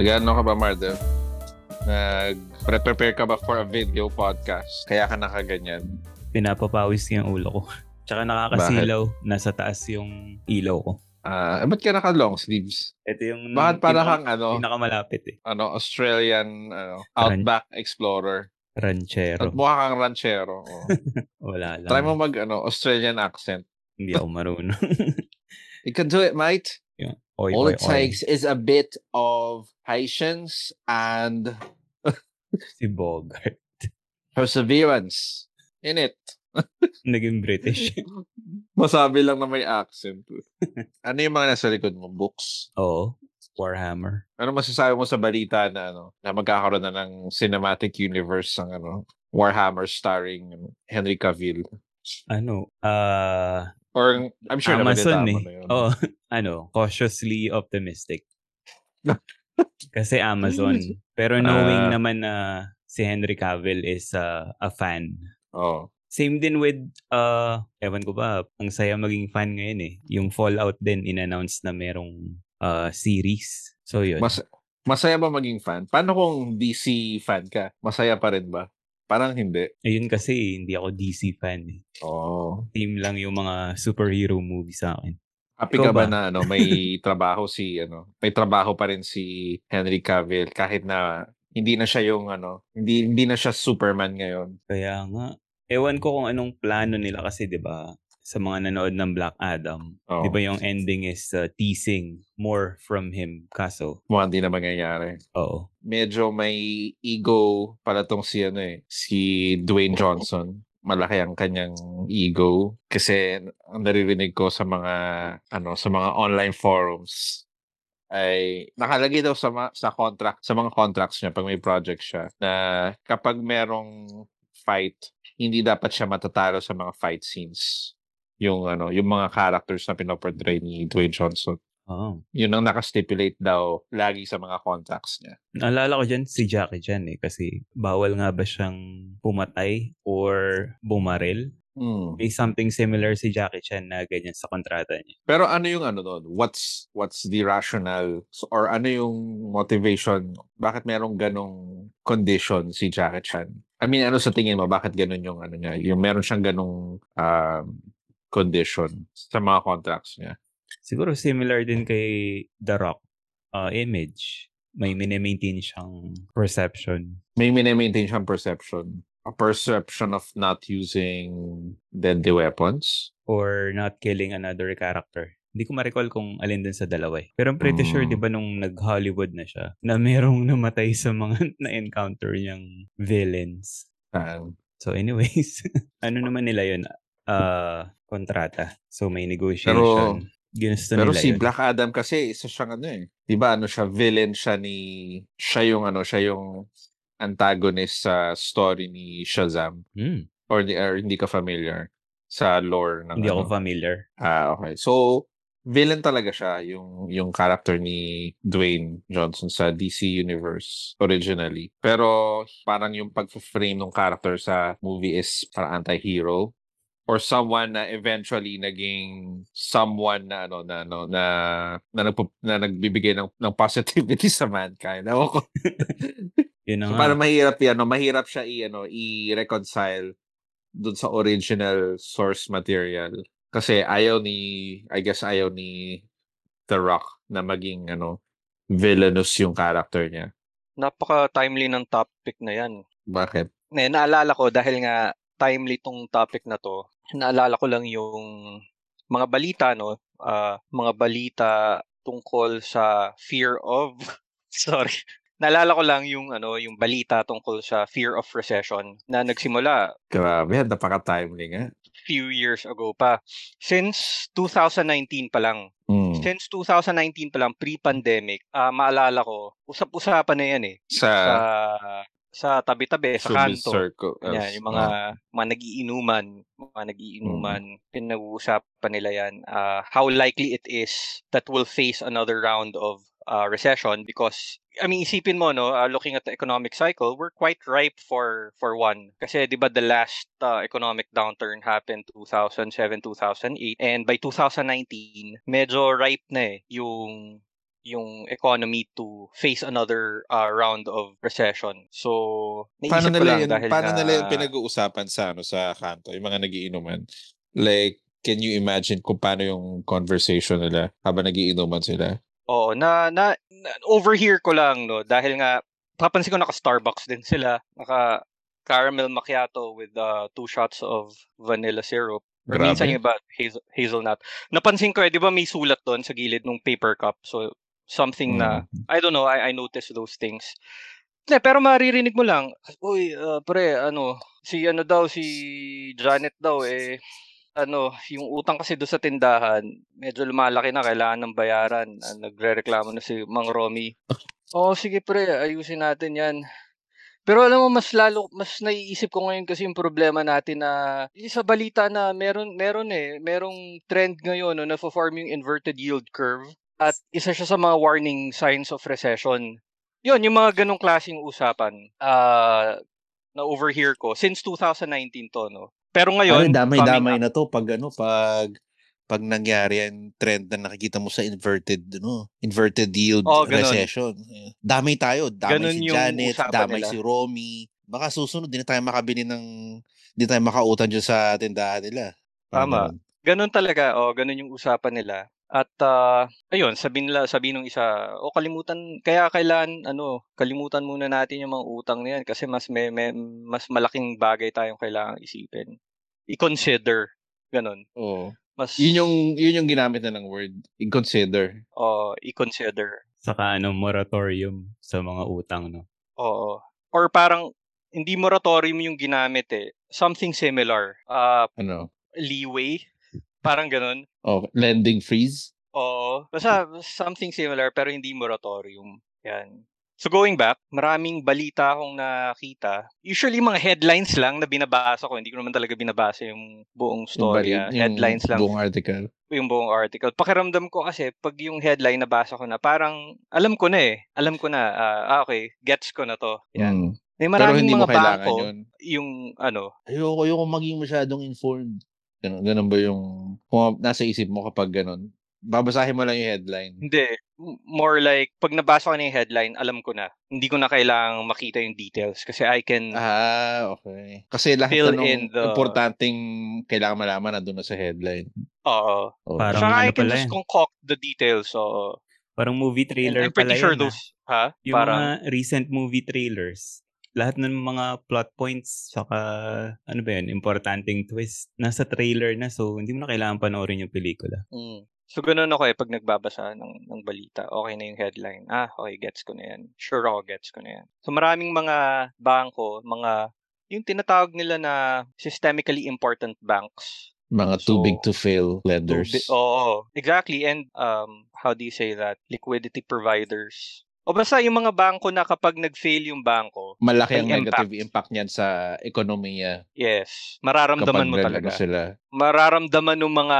Nag-ano ka ba, Mardel? Nag-prepare ka ba for a video podcast? Kaya ka nakaganyan? Pinapapawis yung ulo ko. Tsaka nakakasilaw. Nasa taas yung ilaw ko. Ah, uh, ba't ka naka-long sleeves? Ito yung Bakit para kang ano? Pinakamalapit eh. Ano, Australian ano, Outback Ran- Explorer. Ranchero. At mukha kang ranchero. Oh. Wala lang. Try mo mag ano, Australian accent. Hindi ako marunong. you can do it, mate. Yeah. Oy, All oy, it takes is a bit of patience and si Bogart. perseverance in it. Naging British. Masabi lang na may accent. ano yung mga nasa likod mo? Books? Oo. Warhammer. Ano masasabi mo sa balita na ano na magkakaroon na ng cinematic universe ng ano Warhammer starring Henry Cavill? Ano? Uh, Or I'm sure Amazon na eh. na yun. Oh, ano, cautiously optimistic. Kasi Amazon. Pero knowing uh, naman na si Henry Cavill is uh, a fan. Oh. Same din with, uh, ewan ko ba, ang saya maging fan ngayon eh. Yung Fallout din, in-announce na merong uh, series. So yun. Mas, masaya ba maging fan? Paano kung DC fan ka? Masaya pa rin ba? Parang hindi. Ayun kasi, hindi ako DC fan eh. Oh. Team lang yung mga superhero movie sa akin. Happy ka ba, ba na ano, may trabaho si ano, may trabaho pa rin si Henry Cavill kahit na hindi na siya yung ano, hindi hindi na siya Superman ngayon. Kaya nga, ewan ko kung anong plano nila kasi 'di ba sa mga nanood ng Black Adam, oh. 'di ba yung ending is uh, teasing more from him kaso mukhang hindi na mangyayari. Oo. Medyo may ego pala tong si ano eh, si Dwayne Johnson. Malaki ang kanyang ego kasi ang naririnig ko sa mga ano sa mga online forums ay nakalagay daw sa sa contract sa mga contracts niya pag may project siya na kapag merong fight hindi dapat siya matatalo sa mga fight scenes. Yung ano, yung mga characters na pinoportray ni Dwayne Johnson. Oh. Yun ang nakastipulate daw lagi sa mga contracts niya. Naalala ko dyan si Jackie Chan eh kasi bawal nga ba siyang pumatay or bumaril? Mm. May something similar si Jackie Chan na ganyan sa kontrata niya. Pero ano yung ano doon? What's what's the rationale or ano yung motivation? Bakit merong ganong condition si Jackie Chan? I mean, ano sa tingin mo? Bakit ganun yung ano niya? Yung meron siyang ganung um, condition sa mga contracts niya? Siguro similar din kay The Rock uh, image. May mini-maintain siyang perception. May mini-maintain siyang perception. A perception of not using deadly weapons? Or not killing another character. Hindi ko ma-recall kung alin dun sa dalawa eh. Pero I'm pretty mm. sure, di ba, nung nag-Hollywood na siya, na merong namatay sa mga na-encounter niyang villains. Uh, so anyways, ano naman nila yun? Uh, kontrata. So may negotiation. Pero, Ginusto pero si yun. Black Adam kasi isa siyang ano eh. Di ba ano siya, villain siya ni, siya yung ano, siya yung antagonist sa story ni Shazam. Mm. Or, or hindi ka familiar sa lore ng Hindi ano. ako familiar. Ah, okay. So, villain talaga siya yung yung character ni Dwayne Johnson sa DC Universe originally. Pero parang yung pag-frame ng character sa movie is parang anti-hero or someone na eventually naging someone na ano na ano na na, nagpo, na nagbibigay ng ng positivity sa mankind. Ewan ko. Yun so, parang mahirap 'yan, no? mahirap siya i ano i-reconcile dun sa original source material. Kasi ayaw ni, I guess ayaw ni The Rock na maging ano, villainous yung character niya. Napaka-timely ng topic na yan. Bakit? Eh, naalala ko dahil nga timely tong topic na to, naalala ko lang yung mga balita, no? Uh, mga balita tungkol sa fear of, sorry, naalala ko lang yung ano, yung balita tungkol sa fear of recession na nagsimula. Grabe, napaka-timely nga few years ago pa. Since 2019 pa lang. Mm. Since 2019 pa lang, pre-pandemic, uh, maalala ko, usap-usapan na yan eh. Sa, sa sa tabi-tabi, sa kanto. Circle, yan, yung mga uh, mga nagiinuman, mga nagiinuman, mm. pinag-uusapan nila yan. Uh, how likely it is that we'll face another round of uh, recession because I mean isipin mo no uh, looking at the economic cycle we're quite ripe for for one kasi 'di ba the last uh, economic downturn happened 2007 2008 and by 2019 medyo ripe na eh yung yung economy to face another uh, round of recession. So, Paano nila lang yun, dahil paano nga, nila yung pinag-uusapan sa ano sa kanto, yung mga nagiinuman? Like, can you imagine kung paano yung conversation nila habang nagiinuman sila? Oo, na, na, na overhear ko lang no dahil nga papansin ko naka Starbucks din sila, naka caramel macchiato with uh, two shots of vanilla syrup. Or Grabe. minsan yung iba hazel, hazelnut. Napansin ko eh, 'di ba may sulat doon sa gilid ng paper cup. So something na Mm. I don't know, I I noticed those things. Hindi, pero maririnig mo lang, uy, uh, pre, ano, si ano daw, si Janet daw, eh, ano, yung utang kasi doon sa tindahan, medyo lumalaki na, kailangan ng bayaran. Ah, nagre-reklamo na si Mang Romy. Oo, sige pre, ayusin natin yan. Pero alam mo, mas lalo, mas naiisip ko ngayon kasi yung problema natin na, sa balita na meron, meron eh, merong trend ngayon, no, na form yung inverted yield curve. At isa siya sa mga warning signs of recession. Yun, yung mga ganong klaseng usapan, ah, na overhear ko, since 2019 to, no? Pero ngayon, damay-damay na to pag ano, pag pag nangyari yan trend na nakikita mo sa inverted ano, inverted yield ganun. recession. Damay tayo, damay Ganun si Janet, damay nila. si Romy. Baka susunod din tayo makabili ng hindi tayo makautang dyan sa tindahan nila. Tama. ganun. Ganun talaga, oh, ganun yung usapan nila. At ah, ayun, sabi nila, sabi nung isa, o kalimutan, kaya kailan ano, kalimutan muna natin yung mga utang na yan kasi mas may, may mas malaking bagay tayong kailangang isipin. I-consider. Ganun. Oo. Mas Yun yung yun yung ginamit na ng word, i-consider. oh, i-consider. Saka ano, moratorium sa mga utang, no? Oo. Or parang hindi moratorium yung ginamit eh. Something similar. Ah, Ano? leeway. Parang ganun. Oh, lending freeze. Oo. Basta something similar pero hindi moratorium. Yan. So going back, maraming balita akong nakita. Usually mga headlines lang na binabasa ko. Hindi ko naman talaga binabasa yung buong Yung story. bali- ah. yung headlines lang Buong article. yung buong article. Pakiramdam ko kasi pag yung headline nabasa ko na parang alam ko na eh. Alam ko na. ah, ah, okay. Gets ko na to. Yan. Mm. May Pero maraming hindi mo mga kailangan bangko yun. yung ano. Ayoko, ayoko maging masyadong informed. Ganun, ganun ba yung, kung nasa isip mo kapag ganun, babasahin mo lang yung headline. Hindi. More like, pag nabasa ko na yung headline, alam ko na. Hindi ko na kailangang makita yung details. Kasi I can, Ah, okay. Kasi lahat Fill na in nung the- importanteng kailangan malaman na doon na sa headline. oo. Oh. Parang Saka I ano can pala just yan. concoct the details. So, Parang movie and trailer I'm pretty pala sure ah. those, ha? Yung Parang, mga recent movie trailers, lahat ng mga plot points, saka ano ba yun, importanteng twist, nasa trailer na so hindi mo na kailangan panoorin yung pelikula. mm. So, ganun ako eh, pag nagbabasa ng, ng balita, okay na yung headline. Ah, okay, gets ko na yan. Sure ako, gets ko na yan. So, maraming mga bangko, mga, yung tinatawag nila na systemically important banks. Mga too So, big to fail lenders. Oo, exactly. And um, how do you say that? Liquidity providers. O basta yung mga bangko na kapag nag-fail yung bangko, Malaki ang negative impact niyan sa ekonomiya yes, kapag mararamdaman mo talaga. sila. Mararamdaman ng mga,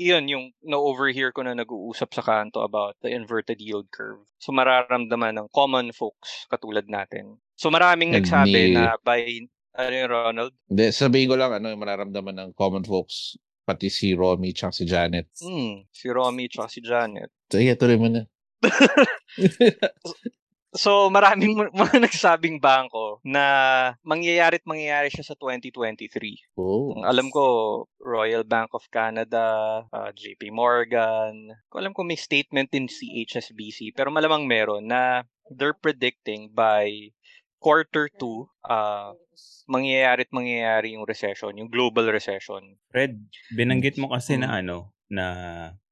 iyon yung na-overhear ko na nag-uusap sa kanto about the inverted yield curve. So mararamdaman ng common folks katulad natin. So maraming And nagsabi ni- na by, ano yun, Ronald? Hindi, sabihin ko lang, ano, yung mararamdaman ng common folks, pati si Romy tsaka si Janet. Hmm, si Romy tsaka si Janet. Sige, tuloy mo na. So maraming mga nagsabing bangko na mangyayari at mangyayari siya sa 2023. oh. Alam ko, Royal Bank of Canada, ah, JP Morgan. Ko alam ko may statement din si HSBC, pero malamang meron na they're predicting by quarter 2, ah mangyayari at mangyayari yung recession, yung global recession. Fred, binanggit mo kasi na ano, na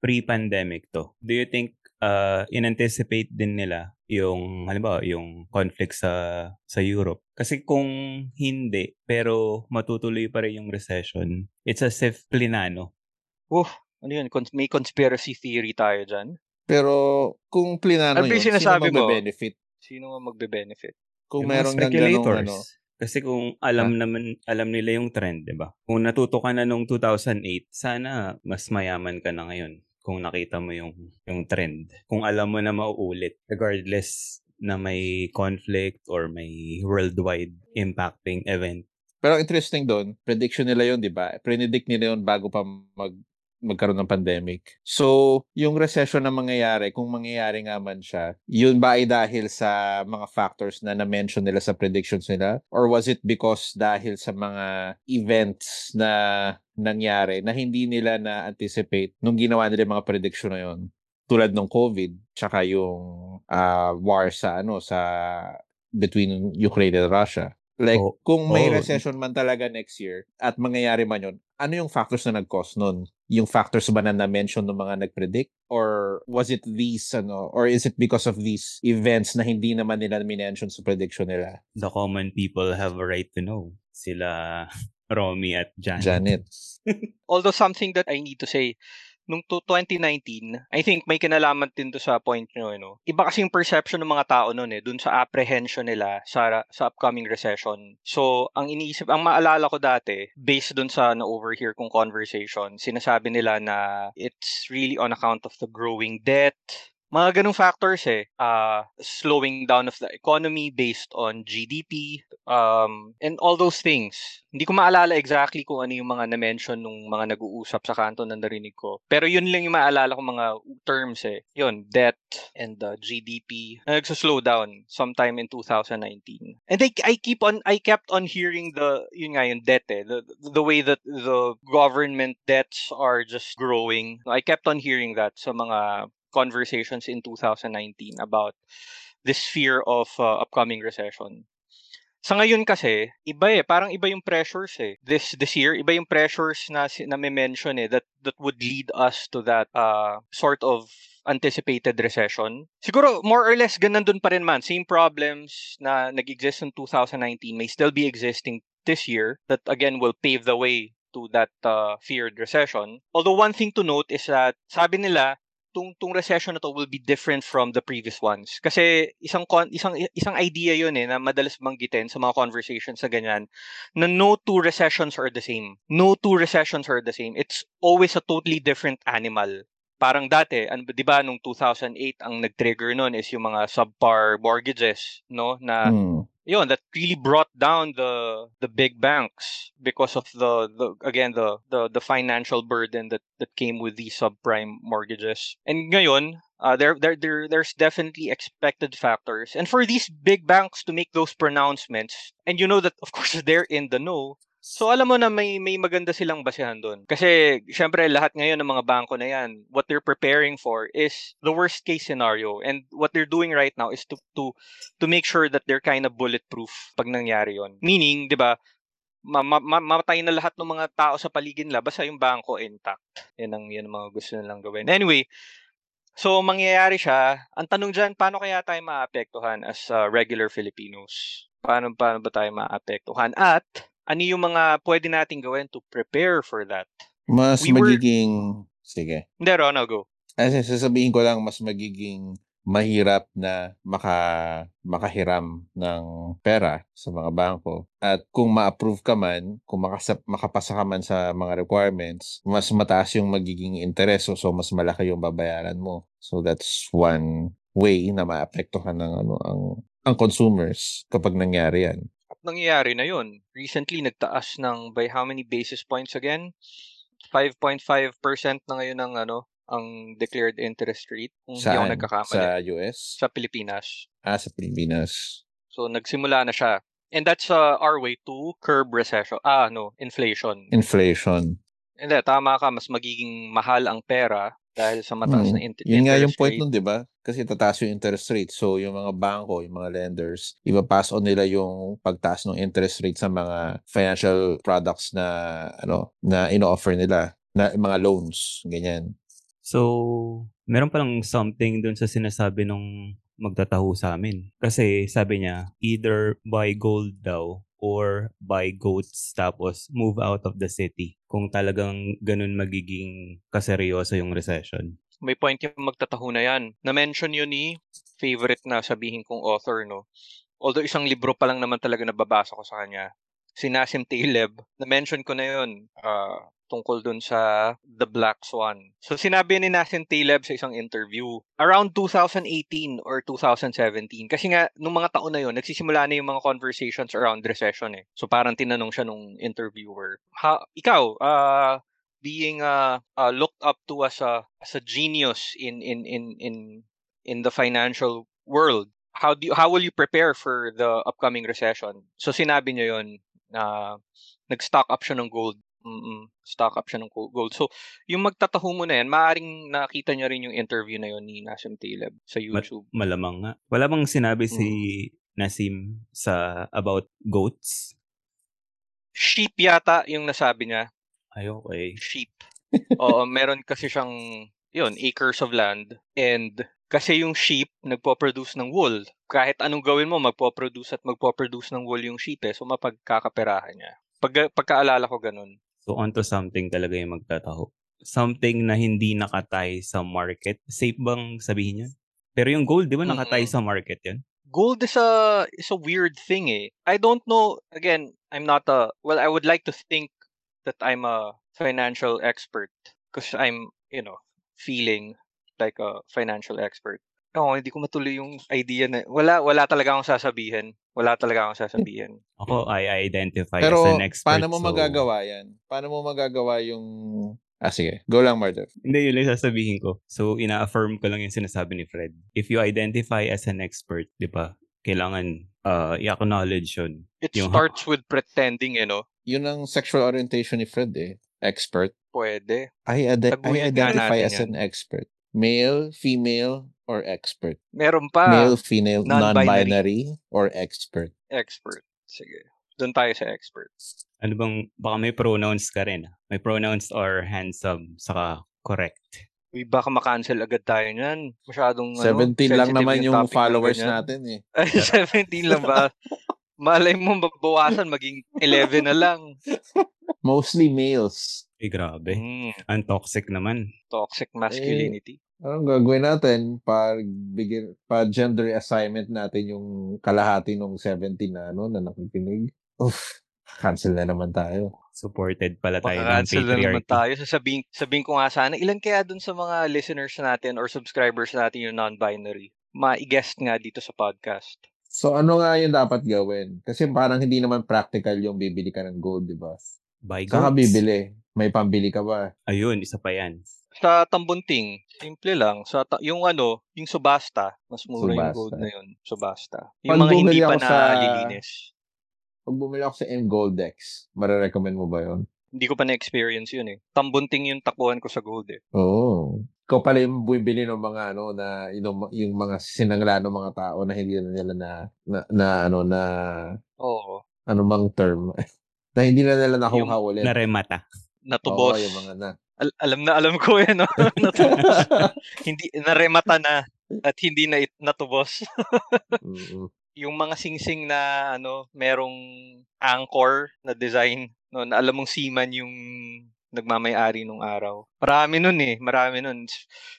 pre-pandemic to. Do you think uh, in-anticipate din nila yung, halimbawa, yung conflict sa sa Europe? Kasi kung hindi, pero matutuloy pa rin yung recession, it's as if plinano. Woof, ano yun? Cons- may conspiracy theory tayo dyan. Pero kung plinano Ano yun, sino sinasabi mo? magbe-benefit? Sino nga magbe-benefit? Kung Yung mga meron kang ganong speculators. ano, Kasi kung alam naman, alam nila yung trend, di ba? Kung natuto ka na nung 2008, sana mas mayaman ka na ngayon kung nakita mo yung, yung trend. Kung alam mo na mauulit, regardless na may conflict or may worldwide impacting event. Pero interesting doon, prediction nila yun, di ba? Predict nila yun bago pa mag magkaroon ng pandemic. So, yung recession na mangyayari, kung mangyayari nga man siya, yun ba ay dahil sa mga factors na na-mention nila sa predictions nila? Or was it because dahil sa mga events na nangyari na hindi nila na-anticipate nung ginawa nila yung mga prediction na yun? Tulad ng COVID, tsaka yung uh, war sa ano sa between Ukraine and Russia. Like, oh, kung may oh. recession man talaga next year at mangyayari man yun, ano yung factors na nag-cause nun? Yung factors ba na na-mention ng mga nag-predict? Or was it these, ano, or is it because of these events na hindi naman nila minention sa prediction nila? The common people have a right to know. Sila Romy at Janet. Janet. Although something that I need to say, nung 2019, I think may kinalaman din to sa point nyo, you know. Iba kasi yung perception ng mga tao noon eh, dun sa apprehension nila sa, sa upcoming recession. So, ang iniisip, ang maalala ko dati, based dun sa na-overhear kong conversation, sinasabi nila na it's really on account of the growing debt, mga ganung factors eh. Uh, slowing down of the economy based on GDP um, and all those things. Hindi ko maalala exactly kung ano yung mga na-mention nung mga nag-uusap sa kanto na narinig ko. Pero yun lang yung maalala ko mga terms eh. Yun, debt and the uh, GDP na nagsa-slow down sometime in 2019. And I, I keep on, I kept on hearing the, yun nga yung debt eh. The, the way that the government debts are just growing. I kept on hearing that sa mga conversations in 2019 about this fear of uh, upcoming recession. Sa ngayon kasi, iba eh, parang iba yung pressures eh. This this year, iba yung pressures na na may mention eh that that would lead us to that uh, sort of anticipated recession. Siguro more or less ganun dun pa rin man. Same problems na nag-exist in 2019 may still be existing this year that again will pave the way to that uh, feared recession. Although one thing to note is that sabi nila tung tung recession na to will be different from the previous ones. Kasi isang isang isang idea 'yun eh na madalas banggitin sa mga conversations sa ganyan na no two recessions are the same. No two recessions are the same. It's always a totally different animal. Parang dati, 'di ba nung 2008 ang nag-trigger noon is yung mga subpar mortgages, no, na mm yun that really brought down the the big banks because of the, the again the, the the financial burden that that came with these subprime mortgages. And ngayon, uh, there, there there there's definitely expected factors. And for these big banks to make those pronouncements, and you know that of course they're in the know, So alam mo na may may maganda silang basehan doon. Kasi syempre lahat ngayon ng mga bangko na 'yan, what they're preparing for is the worst case scenario and what they're doing right now is to to to make sure that they're kind of bulletproof pag nangyari 'yon. Meaning, 'di ba, ma- ma- mamatay na lahat ng mga tao sa paligid nila basta yung bangko intact. Yan ang yan ang mga gusto nilang gawin. Anyway, so mangyayari siya. Ang tanong diyan, paano kaya tayo maapektuhan as uh, regular Filipinos? Paano paano ba tayo maapektuhan? At ano yung mga pwede nating gawin to prepare for that? Mas we magiging... Were... Sige. Hindi, Ron, go. Kasi sasabihin ko lang, mas magiging mahirap na maka makahiram ng pera sa mga bangko. At kung ma-approve ka man, kung makasa, makapasa ka man sa mga requirements, mas mataas yung magiging interest so mas malaki yung babayaran mo. So that's one way na maapektuhan ng ano ang ang consumers kapag nangyari yan nangyayari na yun. Recently, nagtaas ng by how many basis points again? 5.5% na ngayon ang ano, ang declared interest rate. Kung Saan? hindi ako nagkakamali. Sa US? Sa Pilipinas. Ah, sa Pilipinas. So, nagsimula na siya. And that's uh, our way to curb recession. Ah, no, inflation. Inflation. Hindi, tama ka. Mas magiging mahal ang pera dahil sa mataas hmm. na in- Yun nga yung point nun, di ba? Kasi tataas yung interest rate. So, yung mga bangko, yung mga lenders, iba-pass on nila yung pagtaas ng interest rate sa mga financial products na, ano, na ino-offer nila, na mga loans, ganyan. So, meron palang something dun sa sinasabi nung magtataho sa amin. Kasi sabi niya, either buy gold daw or buy goats tapos move out of the city kung talagang ganun magiging kaseryoso yung recession. May point yung magtataho na yan. Na-mention yun ni favorite na sabihin kong author, no? Although isang libro pa lang naman talaga nababasa ko sa kanya. Si Nassim Taleb. Na-mention ko na yun. Uh, tungkol dun sa The Black Swan. So sinabi ni Nassim Taleb sa isang interview, around 2018 or 2017, kasi nga nung mga taon na yon nagsisimula na yung mga conversations around recession eh. So parang tinanong siya nung interviewer, ha, ikaw, uh, being uh, uh looked up to as a as a genius in in in in in the financial world how do you, how will you prepare for the upcoming recession so sinabi niyo yon na nag-stock up siya ng gold Mm, stock up siya ng gold. So, yung magtataho mo na yan, maaaring nakita niya rin yung interview na yon ni Nasim Taleb sa YouTube. Ma- malamang nga. Wala bang sinabi mm. si Nasim sa about goats? Sheep yata yung nasabi niya. Ay, okay. Sheep. Oo, meron kasi siyang, yun, acres of land. And kasi yung sheep nagpo-produce ng wool. Kahit anong gawin mo, magpo-produce at magpo-produce ng wool yung sheep eh. So, mapagkakaperahan niya. Pag, pagkaalala ko ganun. So, onto something talaga yung magtataho. Something na hindi nakatay sa market. Safe bang sabihin yun? Pero yung gold, di ba nakatay mm-hmm. sa market yan? Gold is a is a weird thing eh. I don't know. Again, I'm not a well. I would like to think that I'm a financial expert because I'm you know feeling like a financial expert. Oo, hindi ko matuloy yung idea na wala wala talaga akong sasabihin. Wala talaga akong sasabihin. Ako I identify Pero, as an expert. paano mo so... magagawa 'yan? Paano mo magagawa yung Ah, sige. Go lang, Mardev. Hindi, yun lang sasabihin ko. So, ina-affirm ko lang yung sinasabi ni Fred. If you identify as an expert, di ba, kailangan uh, i-acknowledge yun. It yung starts ha- with pretending, you know? Yun ang sexual orientation ni Fred eh. Expert. Pwede. I, ad- I identify as yan. an expert. Male, female, or expert? Meron pa. Male, female, non-binary, non-binary or expert? Expert. Sige. Doon tayo sa expert. Ano bang, baka may pronouns ka rin. Ah. May pronouns or handsome, saka correct. Uy, baka makancel agad tayo niyan. Masyadong 17 ano, lang naman yung, yung followers natin eh. Ay, 17 lang ba? Malay mo mabawasan, maging 11 na lang. Mostly males. Eh, grabe. Mm. Ang toxic naman. Toxic masculinity. Eh, anong gagawin natin pag bigyan pa gender assignment natin yung kalahati ng 17 na ano na nakikinig? Oof, cancel na naman tayo. Supported pala tayo ng patriarchy. na naman tayo. Sasabihin, sabihin ko nga sana, ilan kaya dun sa mga listeners natin or subscribers natin yung non-binary? Ma-guest nga dito sa podcast. So ano nga yung dapat gawin? Kasi parang hindi naman practical yung bibili ka ng gold, di ba? Buy gold. Saka bibili. May pambili ka ba? Ayun, isa pa yan. Sa Tambunting, simple lang. Sa ta- yung ano, yung subasta, mas mura subasta. yung gold na yun. Subasta. Yung Pag mga hindi pa na sa... lilinis. Pag bumili ako sa M Goldex, marirecommend mo ba yun? Hindi ko pa na-experience yun eh. Tambunting yung takuan ko sa gold eh. Oo. Oh. Ikaw pala yung bumibili ng mga ano na yung, yung mga sinangla ng mga tao na hindi na nila na, na, na ano na Oo. Ano mang term na hindi na nila nakuha ulit. Naremata natubos. Oo, yung mga na. Al- alam na alam ko yan, no? natubos. hindi, naremata na at hindi na it, natubos. mm-hmm. Yung mga singsing na ano, merong anchor na design, no, na alam mong seaman yung nagmamay-ari nung araw. Marami nun eh, marami nun.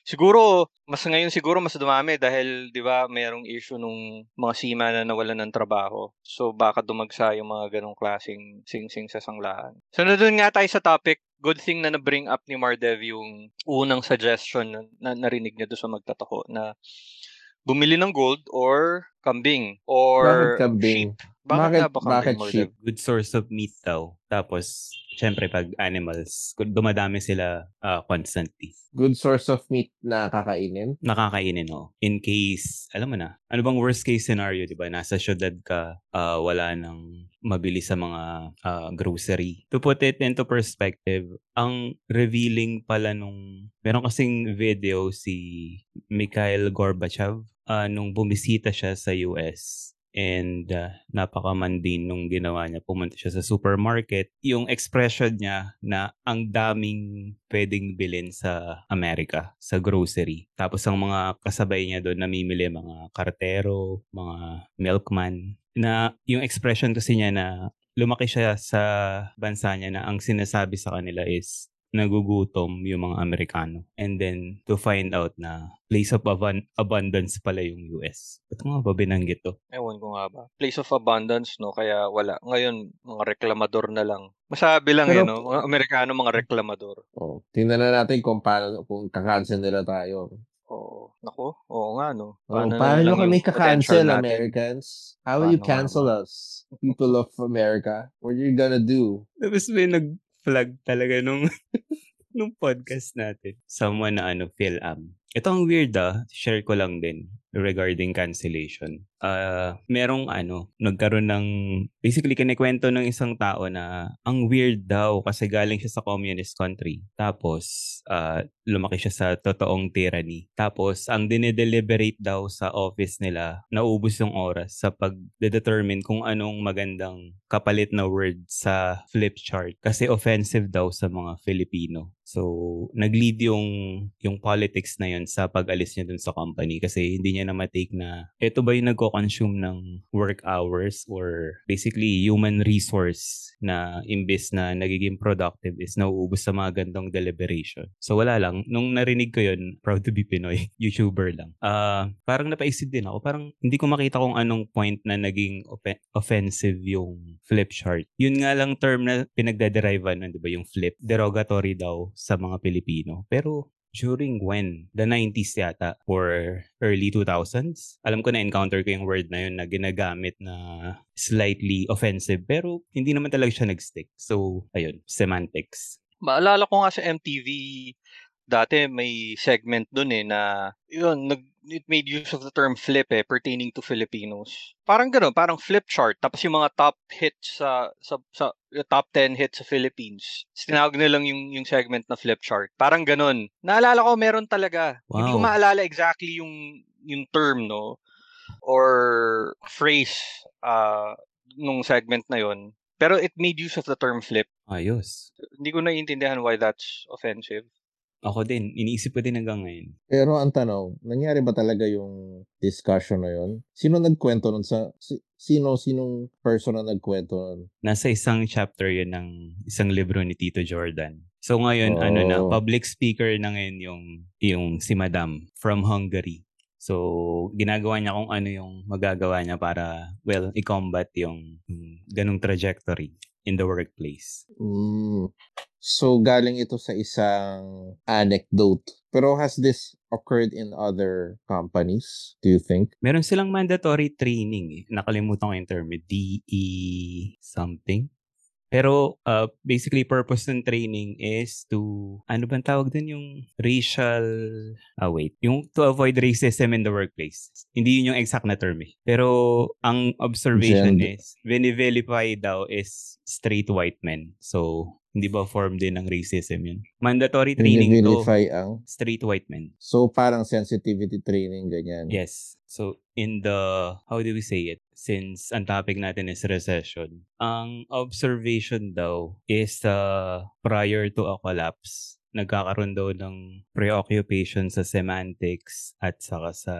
Siguro, mas ngayon siguro mas dumami dahil 'di ba mayroong issue nung mga seaman na nawalan ng trabaho. So baka dumagsa yung mga ganong klaseng sing-sing sa sanglahan. So doon nga tayo sa topic, good thing na na-bring up ni Mardev yung unang suggestion na, na narinig niya doon sa magtatako na bumili ng gold or kambing or Bakit kambing? sheep. Bakit, bakit, bakit sheep? Good source of meat daw. Tapos, syempre pag animals, dumadami sila uh, constantly. Good source of meat na kakainin? Nakakainin, oh. In case, alam mo na, ano bang worst case scenario, di ba? Nasa syudad ka, uh, wala nang mabili sa mga uh, grocery. To put it into perspective, ang revealing pala nung, meron kasing video si Mikhail Gorbachev uh, nung bumisita siya sa US and uh, napaka-mundane nung ginawa niya. Pumunta siya sa supermarket. Yung expression niya na ang daming pwedeng bilhin sa Amerika, sa grocery. Tapos ang mga kasabay niya doon namimili mga kartero, mga milkman. Na yung expression kasi niya na lumaki siya sa bansa niya na ang sinasabi sa kanila is nagugutom yung mga Amerikano. And then, to find out na place of ab- abundance pala yung US. Ba't nga ba binanggit to? Ewan ko nga ba. Place of abundance, no? Kaya wala. Ngayon, mga reklamador na lang. Masabi lang Pero, yun, no? Mga Amerikano, mga reklamador. Oh, tingnan na natin kung paano, kung kakancel nila tayo. Oo. Oh, nako, oo nga, no? Paano, oh, paano kami kakancel, Americans? How will you cancel nga? us? People of America? What are you gonna do? Tapos may nag flag talaga nung nung podcast natin. Someone na ano, Phil Am. Ito ang weird ah. Share ko lang din regarding cancellation. Uh, merong ano, nagkaroon ng, basically kinikwento ng isang tao na ang weird daw kasi galing siya sa communist country. Tapos, uh, lumaki siya sa totoong tyranny. Tapos, ang dinedeliberate daw sa office nila, naubos yung oras sa pag-determine kung anong magandang kapalit na word sa flip chart. Kasi offensive daw sa mga Filipino. So, nag-lead yung, yung politics na yun sa pag-alis niya dun sa company kasi hindi niya na matake na ito ba yung nagko-consume ng work hours or basically human resource na imbes na nagiging productive is nauubos sa mga gandong deliberation. So, wala lang. Nung narinig ko yun, proud to be Pinoy, YouTuber lang. Uh, parang napaisip din ako. Parang hindi ko makita kung anong point na naging off- offensive yung flip chart. Yun nga lang term na pinagdaderive nun, di ba? Yung flip. Derogatory daw sa mga Pilipino. Pero during when? The 90s yata or early 2000s? Alam ko na encounter ko yung word na yun na ginagamit na slightly offensive pero hindi naman talaga siya nag-stick. So, ayun, semantics. Maalala ko nga sa MTV dati may segment dun eh na yun, nag, it made use of the term flip eh, pertaining to Filipinos. Parang gano'n, parang flip chart. Tapos yung mga top hits sa, sa, sa top 10 hits sa Philippines. Tinawag na lang yung, yung segment na flip chart. Parang gano'n. Naalala ko, meron talaga. Wow. Hindi ko maalala exactly yung, yung term, no? Or phrase uh, nung segment na yon Pero it made use of the term flip. Ayos. Hindi ko naiintindihan why that's offensive. Ako din, iniisip ko din hanggang ngayon. Pero ang tanong, nangyari ba talaga yung discussion na yon? Sino nagkwento nun sa si, sino sinong person na nagkwento nun? Nasa isang chapter yun ng isang libro ni Tito Jordan. So ngayon oh. ano na, oh. public speaker na ngayon yung yung si Madam from Hungary. So, ginagawa niya kung ano yung magagawa niya para, well, i-combat yung, yung ganong trajectory in the workplace. Mm. So, galing ito sa isang anecdote. Pero has this occurred in other companies, do you think? Meron silang mandatory training. Eh. Nakalimutan ko yung term. DE something. Pero uh, basically purpose ng training is to ano bang tawag dun yung racial ah wait, yung to avoid racism in the workplace. Hindi yun yung exact na term eh. Pero ang observation Gender. is vini-vilify daw is straight white men. So hindi ba form din ng racism yun? Mandatory training to ang... straight white men. So parang sensitivity training ganyan. Yes. So in the, how do we say it? Since ang topic natin is recession, ang observation daw is uh, prior to a collapse, nagkakaroon daw ng preoccupation sa semantics at saka sa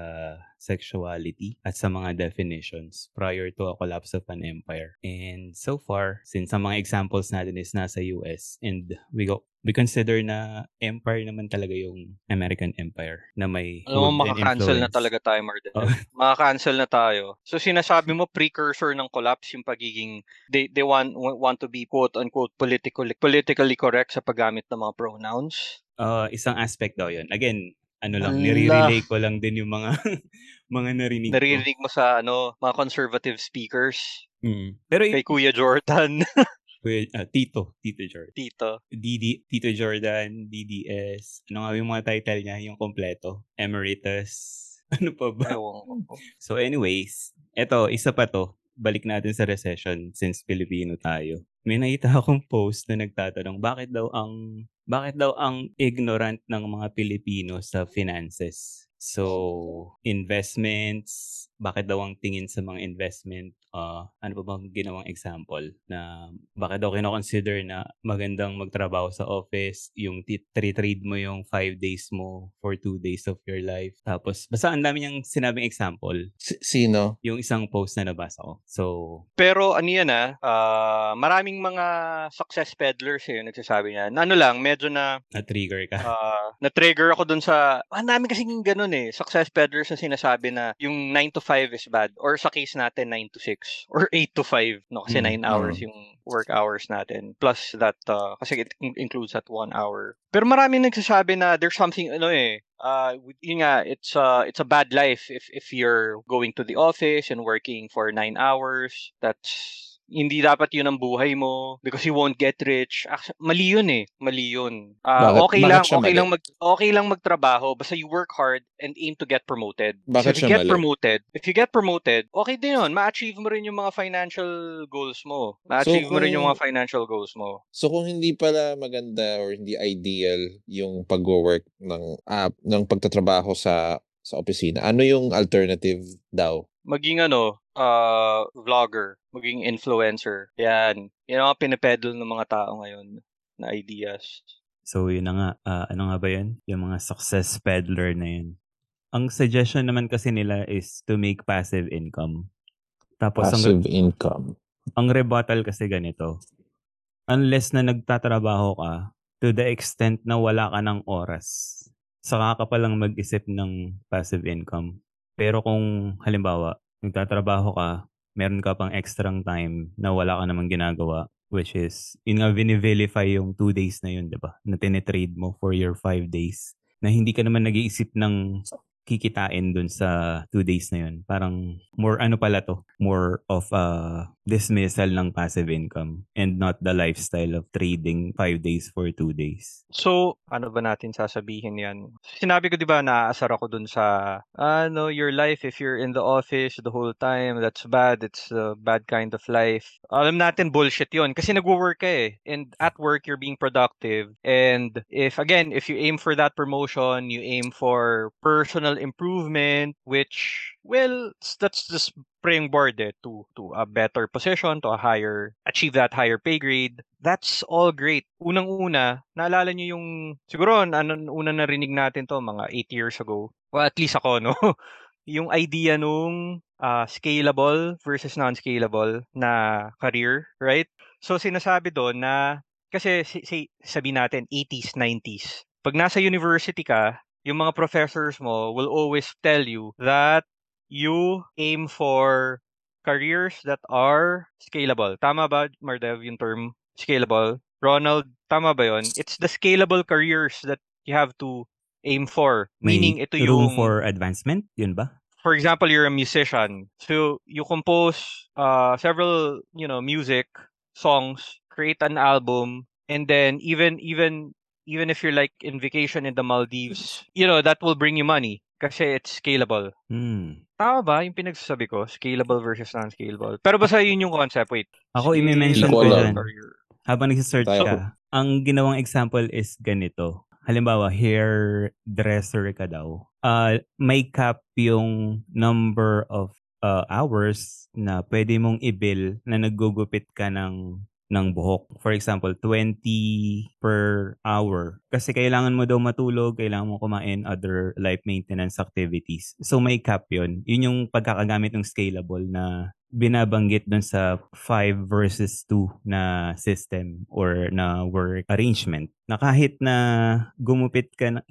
sexuality at sa mga definitions prior to a collapse of an empire. And so far, since ang mga examples natin is nasa US and we go we consider na empire naman talaga yung American Empire na may Alam mo, maka-cancel na talaga tayo, Marden. Oh. Maka-cancel na tayo. So, sinasabi mo, precursor ng collapse yung pagiging, they, they want, want to be quote-unquote politically, politically correct sa paggamit ng mga pronouns? Uh, isang aspect daw yun. Again, ano lang, nire-relay ko lang din yung mga mga narinig Naririnig mo sa ano, mga conservative speakers. Mm. Pero kay Kuya Jordan. Kuya, uh, Tito, Tito Jordan. Tito. DD, Tito Jordan, DDS. Ano nga yung mga title niya, yung kompleto? Emeritus. Ano pa ba? so anyways, eto, isa pa to. Balik natin sa recession since Pilipino tayo. May nakita akong post na nagtatanong bakit daw ang bakit daw ang ignorant ng mga Pilipino sa finances? So, investments, bakit daw ang tingin sa mga investment uh, ano pa bang ginawang example na bakit daw kino-consider na magandang magtrabaho sa office, yung trade mo yung 5 days mo for 2 days of your life. Tapos, basta ang dami niyang sinabing example. S- sino? Yung isang post na nabasa ko. So, pero ano yan ah, uh, maraming mga success peddlers eh, nagsasabi niya. Na ano lang, medyo na... Na-trigger ka. Uh, na-trigger ako dun sa... Ang dami kasing ganun eh. Success peddlers na sinasabi na yung 9 to 5 is bad. Or sa case natin, 9 to 6 6 or 8 to 5 no kasi 9 mm, hours yung work hours natin. Plus that uh, kasi it includes that 1 hour. Pero marami nagsasabi na there's something ano eh uh yun nga it's uh it's a bad life if if you're going to the office and working for 9 hours. That's hindi dapat yun ang buhay mo because you won't get rich. Actually, mali yun eh. Mali yun. Ah, Bakit- okay bakit lang, okay mali? lang mag okay lang magtrabaho basta you work hard and aim to get promoted. So Bakit if you get mali? promoted, if you get promoted, okay din yun. Ma-achieve mo rin yung mga financial goals mo. Ma-achieve mo rin yung kung- mga financial goals mo. So kung hindi pala maganda or hindi ideal yung pag-work ng app, ng pagtatrabaho sa sa opisina, ano yung alternative daw? Maging ano, uh, vlogger, maging influencer. Yan. Yan ang mga pinipedal ng mga tao ngayon na ideas. So yun na nga, Ah, ano nga ba yun? Yung mga success peddler na yun. Ang suggestion naman kasi nila is to make passive income. Tapos ang, Passive income. ang rebuttal kasi ganito. Unless na nagtatrabaho ka to the extent na wala ka ng oras, saka ka palang mag-isip ng passive income. Pero kung halimbawa, nagtatrabaho ka, meron ka pang extra time na wala ka namang ginagawa, which is, yun nga, vinivilify yung two days na yun, di ba? Na tinitrade mo for your five days. Na hindi ka naman nag-iisip ng kikitain dun sa two days na yun. Parang more ano pala to, more of a dismissal ng passive income and not the lifestyle of trading five days for two days. So, ano ba natin sasabihin yan? Sinabi ko 'di ba naaasar ako dun sa ano, your life if you're in the office the whole time, that's bad. It's a bad kind of life. Alam natin bullshit 'yon kasi nagwo-work ka eh. And at work you're being productive. And if again, if you aim for that promotion, you aim for personal improvement which well, that's just springboard eh, to to a better position, to a higher achieve that higher pay grade. That's all great. Unang-una, naalala niyo yung siguro ano una narinig natin to mga 8 years ago. Well, at least ako no. yung idea nung ah, scalable versus non-scalable na career, right? So sinasabi doon na kasi si, si, sabi natin 80s, 90s. Pag nasa university ka, yung mga professors mo will always tell you that you aim for careers that are scalable. Tama ba, Mardev, yung term scalable? Ronald, tama ba yon? It's the scalable careers that you have to aim for. May Meaning, ito room yung... for advancement, yun ba? for example, you're a musician. So you compose uh, several, you know, music songs, create an album, and then even even even if you're like in vacation in the Maldives, you know, that will bring you money kasi it's scalable. Hmm. Tama ba yung pinagsasabi ko? Scalable versus non-scalable. Pero basta yun yung concept. Wait. Ako, i-mention ko career. Habang nagsisearch Tayo. ka, ang ginawang example is ganito. Halimbawa, hairdresser ka daw. Uh, may cap yung number of uh, hours na pwede mong i-bill na naggugupit ka ng ng buhok. For example, 20 per hour. Kasi kailangan mo daw matulog, kailangan mo kumain, other life maintenance activities. So may cap yun. Yun yung pagkakagamit ng scalable na binabanggit dun sa 5 versus 2 na system or na work arrangement. Na kahit na gumupit ka na,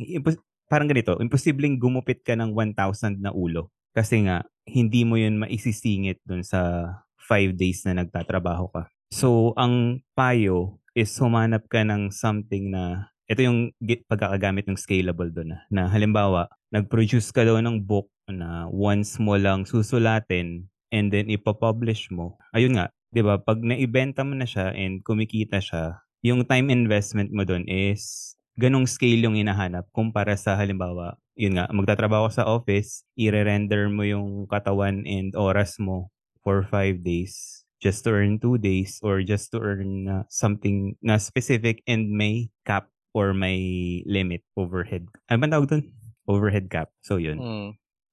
parang ganito, imposibleng gumupit ka ng 1,000 na ulo. Kasi nga, hindi mo yun maisisingit dun sa 5 days na nagtatrabaho ka. So, ang payo is humanap ka ng something na ito yung pagkakagamit ng scalable doon na, na halimbawa, nag-produce ka daw ng book na once mo lang susulatin and then ipapublish mo. Ayun nga, 'di ba? Pag naibenta mo na siya and kumikita siya, yung time investment mo doon is ganong scale yung hinahanap kumpara sa halimbawa, yun nga, magtatrabaho sa office, i-render mo yung katawan and oras mo for five days just to earn two days or just to earn uh, something na specific and may cap or may limit overhead. Ano ba tawag doon? Overhead cap. So, yun. Mm.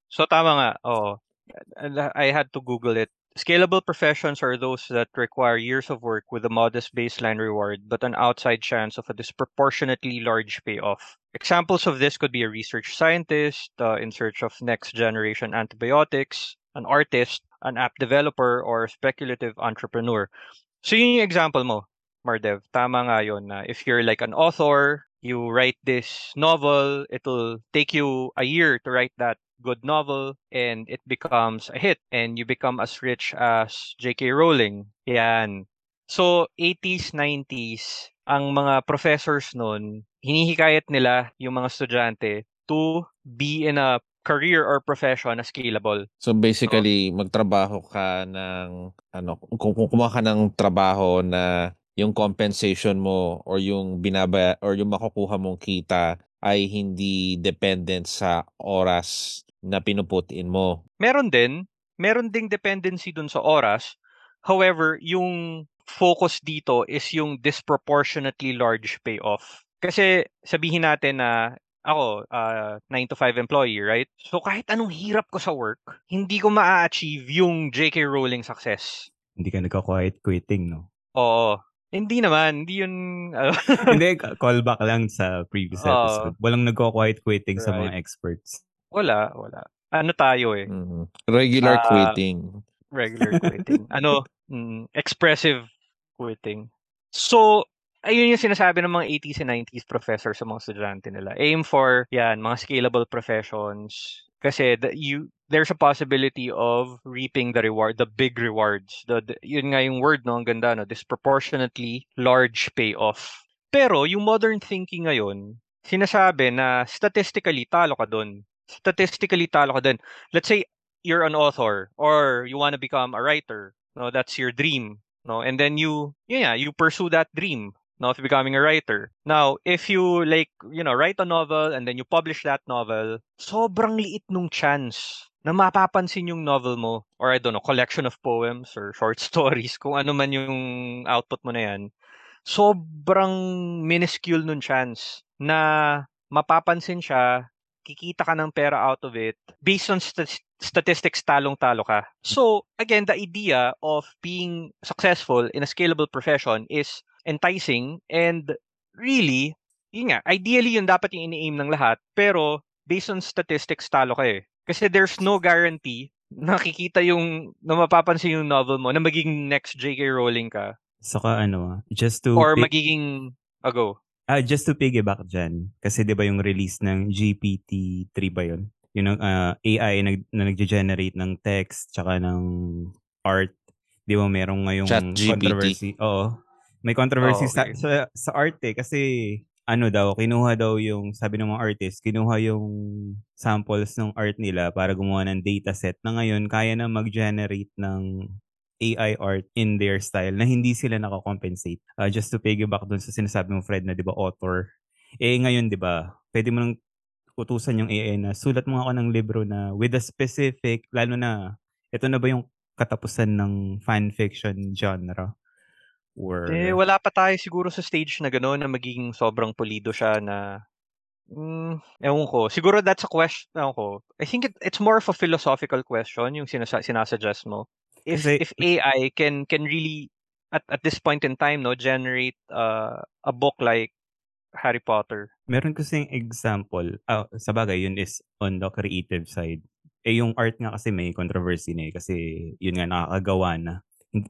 So tama nga. Oo. I had to Google it. Scalable professions are those that require years of work with a modest baseline reward, but an outside chance of a disproportionately large payoff. Examples of this could be a research scientist uh, in search of next generation antibiotics, an artist, an app developer, or speculative entrepreneur. So yun yung example mo, Mardev. Tama nga yun na if you're like an author, you write this novel, it'll take you a year to write that good novel and it becomes a hit and you become as rich as J.K. Rowling. Yan. So, 80s, 90s, ang mga professors nun, hinihikayat nila yung mga estudyante to be in a career or profession na scalable. So basically, magtrabaho ka ng ano, kung, kumuha ka ng trabaho na yung compensation mo or yung binaba or yung makukuha mong kita ay hindi dependent sa oras na pinuputin mo. Meron din, meron ding dependency dun sa oras. However, yung focus dito is yung disproportionately large payoff. Kasi sabihin natin na ako, uh, 9 to 5 employee, right? So kahit anong hirap ko sa work, hindi ko ma-achieve yung J.K. Rowling success. Hindi ka nagka-quiet quitting, no? Oo. Hindi naman, hindi yun... Uh, hindi, callback lang sa previous episode. Uh, Walang nagko-quiet quitting right. sa mga experts. Wala, wala. Ano tayo eh? Mm-hmm. Regular uh, quitting. Regular quitting. ano, mm, expressive quitting. So, ayun yung sinasabi ng mga 80s and 90s professor sa mga estudyante nila. Aim for, yan, mga scalable professions. Kasi the, you, there's a possibility of reaping the reward, the big rewards. The, the, yun nga yung word, no? Ang ganda, no? Disproportionately large payoff. Pero, yung modern thinking ngayon, sinasabi na statistically, talo ka doon. Statistically, talo ka doon. Let's say, you're an author or you want to become a writer. No, that's your dream no and then you yeah you pursue that dream no of becoming a writer now if you like you know write a novel and then you publish that novel sobrang liit nung chance na mapapansin yung novel mo or I don't know collection of poems or short stories kung ano man yung output mo na yan sobrang minuscule nung chance na mapapansin siya kikita ka ng pera out of it based on st- statistics talong-talo ka. So, again, the idea of being successful in a scalable profession is enticing and really, yun nga, ideally yun dapat yung ini-aim ng lahat, pero based on statistics, talo ka eh. Kasi there's no guarantee nakikita yung, na mapapansin yung novel mo na magiging next J.K. Rowling ka. Saka ano, just to... Or pick... magiging... Oh, go. Ah, just to piggyback dyan, kasi di ba yung release ng GPT-3 ba yun? Yung uh, ah, AI na, na nag-generate ng text tsaka ng art. Di ba merong ngayong Chat controversy? Oo. May controversy oh, okay. sa, sa, sa art eh. Kasi ano daw, kinuha daw yung, sabi ng mga artist, kinuha yung samples ng art nila para gumawa ng dataset na ngayon kaya na mag-generate ng AI art in their style na hindi sila nakakompensate. Uh, just to piggyback dun sa sinasabi mo Fred na 'di ba author. Eh ngayon 'di ba, pwede mo nang utusan yung AI na sulat mo ako ng libro na with a specific, lalo na, ito na ba yung katapusan ng fan fiction genre? Or... Eh, wala pa tayo siguro sa stage na gano'n na magiging sobrang pulido siya na Mm, ewan ko. Siguro that's a question, ewan ko. I think it, it's more of a philosophical question yung sinasa- sinasuggest mo. If Kasi, if AI can can really at at this point in time no generate uh, a book like Harry Potter. Meron kasing example, ah, sa bagay, yun is on the creative side. Eh, yung art nga kasi may controversy na eh, kasi yun nga nakakagawa na.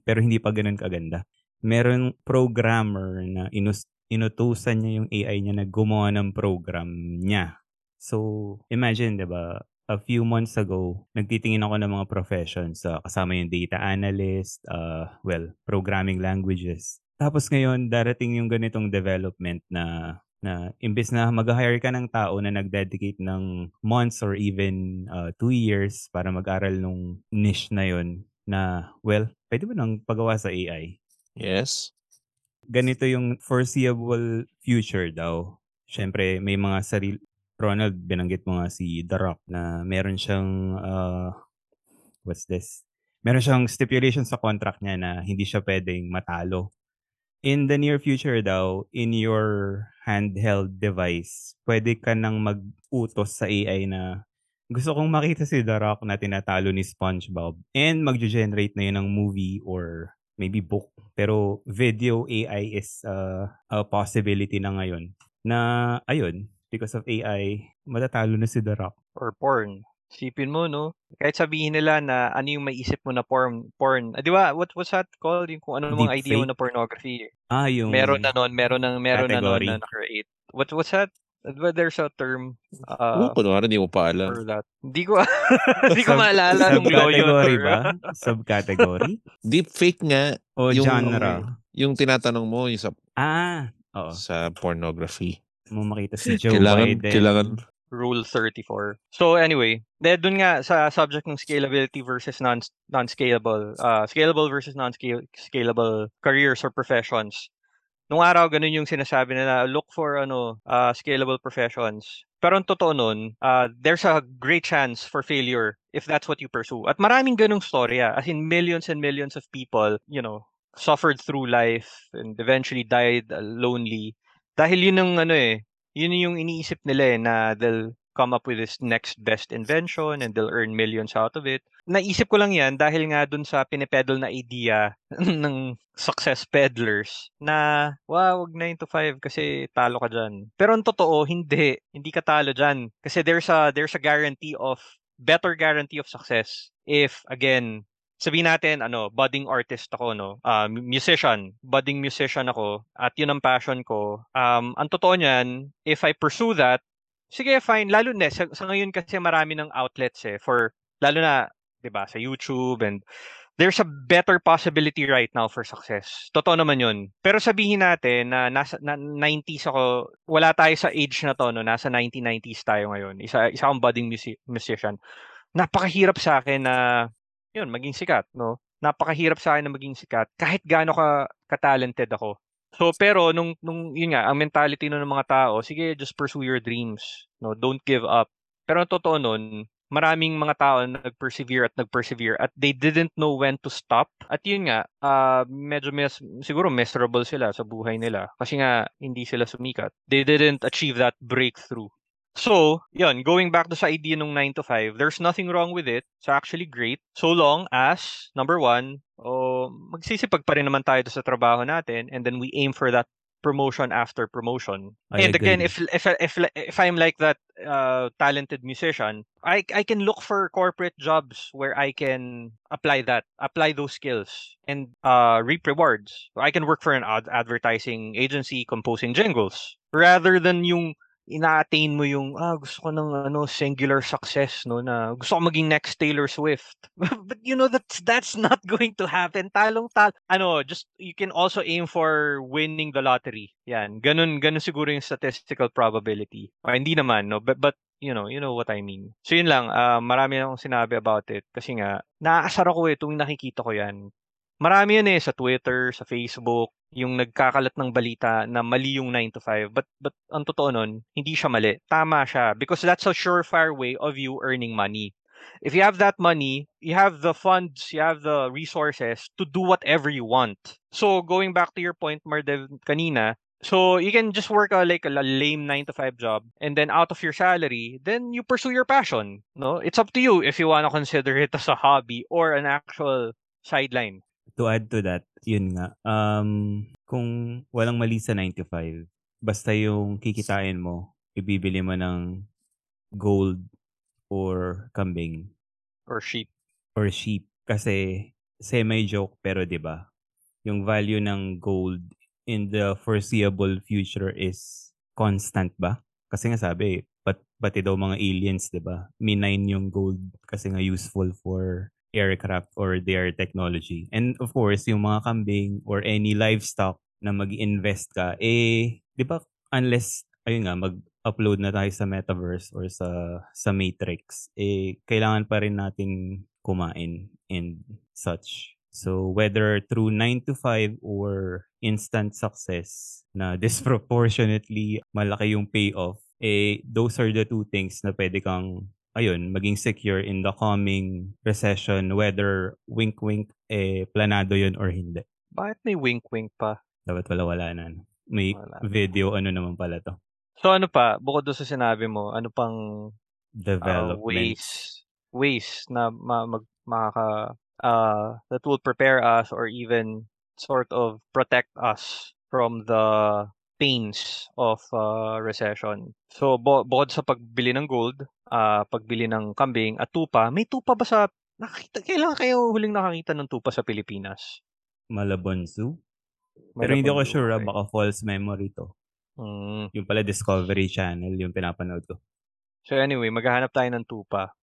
Pero hindi pa ganun kaganda. Meron programmer na inus inutusan niya yung AI niya na gumawa ng program niya. So, imagine, di ba, a few months ago, nagtitingin ako ng mga professions. Uh, kasama yung data analyst, uh, well, programming languages. Tapos ngayon, darating yung ganitong development na na imbes na mag-hire ka ng tao na nag-dedicate ng months or even uh, two years para mag-aral nung niche na yon na, well, pwede ba nang pagawa sa AI? Yes. Ganito yung foreseeable future daw. Siyempre, may mga sarili... Ronald, binanggit mo nga si The Rock na meron siyang... Uh, what's this? Meron siyang stipulation sa contract niya na hindi siya pwedeng matalo in the near future daw, in your handheld device, pwede ka nang mag-utos sa AI na gusto kong makita si The Rock na tinatalo ni SpongeBob and mag-generate na yun ng movie or maybe book. Pero video AI is uh, a possibility na ngayon na ayun, because of AI, matatalo na si The Rock. Or porn. Sipin mo, no? Kahit sabihin nila na ano yung maisip mo na porn, porn. Ah, di ba? What what's that called? Yung kung ano namang idea mo na pornography. Ah, yung Meron na noon, meron nang meron category. na noon na create. What what's that? Diba there's a term uh, Oo, kunwari hindi mo pa alam. For that. Hindi ko hindi ko maalala nung Subcategory ba? Subcategory? Deep fake nga. O yung, genre. Yung tinatanong mo yung sa Ah, oo. Sa pornography. Mo makita si Joe kailangan, Biden. Kailangan Rule 34. So anyway, de, dun nga sa subject ng scalability versus non non-scalable, uh, scalable versus non-scalable careers or professions. Nung araw ganun yung sinasabi nila, look for ano, uh, scalable professions. Pero ang totoo nun, uh, there's a great chance for failure if that's what you pursue. At maraming ganung storya, as in millions and millions of people, you know, suffered through life and eventually died lonely. Dahil yun ang ano eh, yun yung iniisip nila eh, na they'll come up with this next best invention and they'll earn millions out of it. Naisip ko lang yan dahil nga dun sa pinipedal na idea ng success peddlers na, wow, wag 9 to 5 kasi talo ka dyan. Pero ang totoo, hindi. Hindi ka talo dyan. Kasi there's a, there's a guarantee of, better guarantee of success if, again, sabihin natin ano budding artist ako no uh, musician budding musician ako at yun ang passion ko um ang totoo niyan if I pursue that Sige, fine. Lalo na sa, sa ngayon kasi marami ng outlets eh for lalo na 'di ba sa YouTube and there's a better possibility right now for success. Totoo naman 'yun. Pero sabihin natin na nasa na, 90s ako, wala tayo sa age na to no, nasa 1990s tayo ngayon. Isa isa akong budding music, musician. Napakahirap sa akin na 'yun, maging sikat, no? Napakahirap sa akin na maging sikat kahit gaano ka ka-talented ako. So pero nung nung yun nga, ang mentality nun ng mga tao, sige, just pursue your dreams. No, don't give up. Pero ang totoo nun, maraming mga tao na nag-persevere at nag-persevere at they didn't know when to stop. At yun nga, uh, medyo mes siguro miserable sila sa buhay nila kasi nga hindi sila sumikat. They didn't achieve that breakthrough. So, yun, going back to sa idea ng 9 to 5, there's nothing wrong with it. It's actually great. So long as, number one, oh, magsisipag pa rin naman tayo sa trabaho natin and then we aim for that promotion after promotion. I and agree. again, if if if if I'm like that uh, talented musician, I I can look for corporate jobs where I can apply that, apply those skills, and uh, reap rewards. I can work for an ad- advertising agency composing jingles rather than yung ina-attain mo yung ah gusto ko ng ano singular success no na gusto ko maging next Taylor Swift. But you know that's that's not going to happen. Talong tal ano just you can also aim for winning the lottery. Yan ganun ganun siguro yung statistical probability. O hindi naman no but, but you know you know what I mean. So yun lang uh, marami akong sinabi about it kasi nga naaasar ako eh tuwing nakikita ko yan marami yan eh sa Twitter, sa Facebook, yung nagkakalat ng balita na mali yung 9 to 5. But, but ang totoo nun, hindi siya mali. Tama siya. Because that's a surefire way of you earning money. If you have that money, you have the funds, you have the resources to do whatever you want. So, going back to your point, Mardev, kanina, so you can just work a, like a lame 9 to 5 job and then out of your salary, then you pursue your passion. No, It's up to you if you want to consider it as a hobby or an actual sideline to add to that, yun nga, um, kung walang mali sa 95, basta yung kikitain mo, ibibili mo ng gold or kambing. Or sheep. Or sheep. Kasi semi-joke pero ba? Yung value ng gold in the foreseeable future is constant ba? Kasi nga sabi, pat, pati daw mga aliens, 'di ba? Minine yung gold kasi nga useful for aircraft or their technology. And of course, yung mga kambing or any livestock na mag-invest ka, eh, di ba, unless, ayun nga, mag-upload na tayo sa metaverse or sa sa matrix, eh, kailangan pa rin natin kumain and such. So, whether through 9 to 5 or instant success na disproportionately malaki yung payoff, eh, those are the two things na pwede kang ayun, maging secure in the coming recession, whether wink-wink, eh, planado yun or hindi. Bakit may wink-wink pa? Dapat wala-wala na. May wala. video, ano naman pala to. So ano pa, bukod doon sa sinabi mo, ano pang development uh, ways ways na ma- mag makaka uh, that will prepare us or even sort of protect us from the pains of uh, recession. So bu- bukod sa pagbili ng gold, uh, pagbili ng kambing at tupa, may tupa ba sa nakita kailan kayo huling nakakita ng tupa sa Pilipinas? Malabon Zoo? Pero hindi ako sure, ah, okay. baka false memory to. Mm. Yung pala Discovery Channel, yung pinapanood ko. So anyway, maghahanap tayo ng tupa.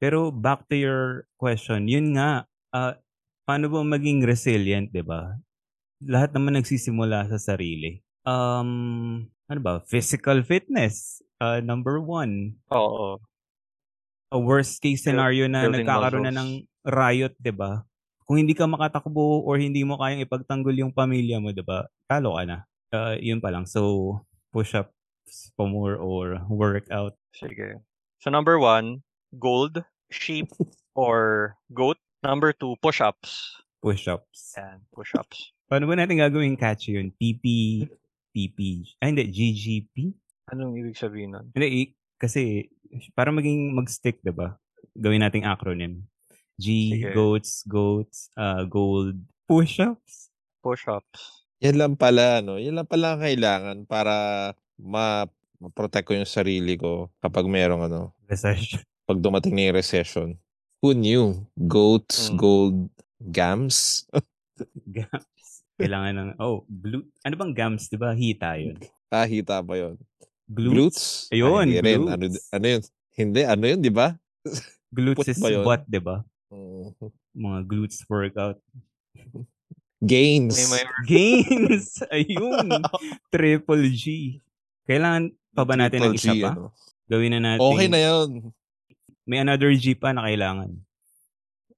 Pero back to your question, yun nga, uh, paano ba maging resilient, di ba? Lahat naman nagsisimula sa sarili um, ano ba, physical fitness. uh, number one. Oo. A worst case scenario na building nagkakaroon na ng muscles. riot, 'di ba? Kung hindi ka makatakbo or hindi mo kayang ipagtanggol yung pamilya mo, 'di ba? Talo ka na. Uh, yun pa lang. So, push-ups pa more or workout. Sige. So number one, gold, sheep, or goat. Number two, push-ups. Push-ups. Yan, push-ups. Paano ba natin gagawin catchy yun? PP, PP, ah hindi, GGP? Anong ibig sabihin nun? Hindi, i- kasi para maging mag-stick, ba? Gawin nating acronym. G, Sige. goats, goats, uh, gold, push-ups. Push-ups. Yan lang pala, no? Yan lang pala ang kailangan para ma protect ko yung sarili ko kapag merong ano, Recession. pag dumating na yung recession. Who knew? Goats, Mm. gold, gams? Gams. Kailangan ng, oh, glute. Ano bang gams, di ba? Hita yun. Ah, hita ba yun? Glutes. Glutes? Ayun, Ay, hindi rin. Ano, glutes. ano yun? Hindi, ano yun, di ba? Glutes is ba butt, di ba? Mm. Mga glutes workout. Gains. May may Gains! Ayun. Triple G. Kailangan pa ba natin ng isa G, pa? ano. Gawin na natin. Okay na yun. May another G pa na kailangan.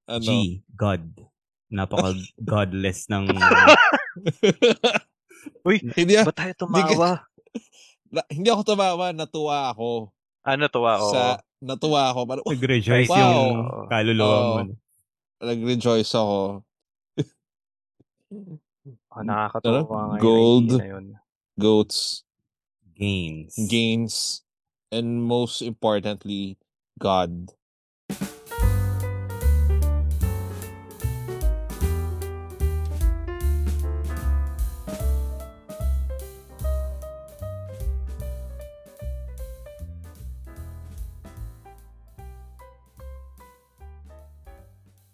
Ano? G. God. Napaka-godless ng... Uy, hindi, ba't tayo tumawa? na- hindi ako tumawa, natuwa ako. ano to ah? Oo. Sa, natuwa ako. Parang, oh, Nag-rejoice Wow. yung kaluluwa mo. Oo. nag-rejoice ako. Oh, nakakatuwa Ano? nga yung Gold. na yun. Goats, Gains. gains, and most importantly, God.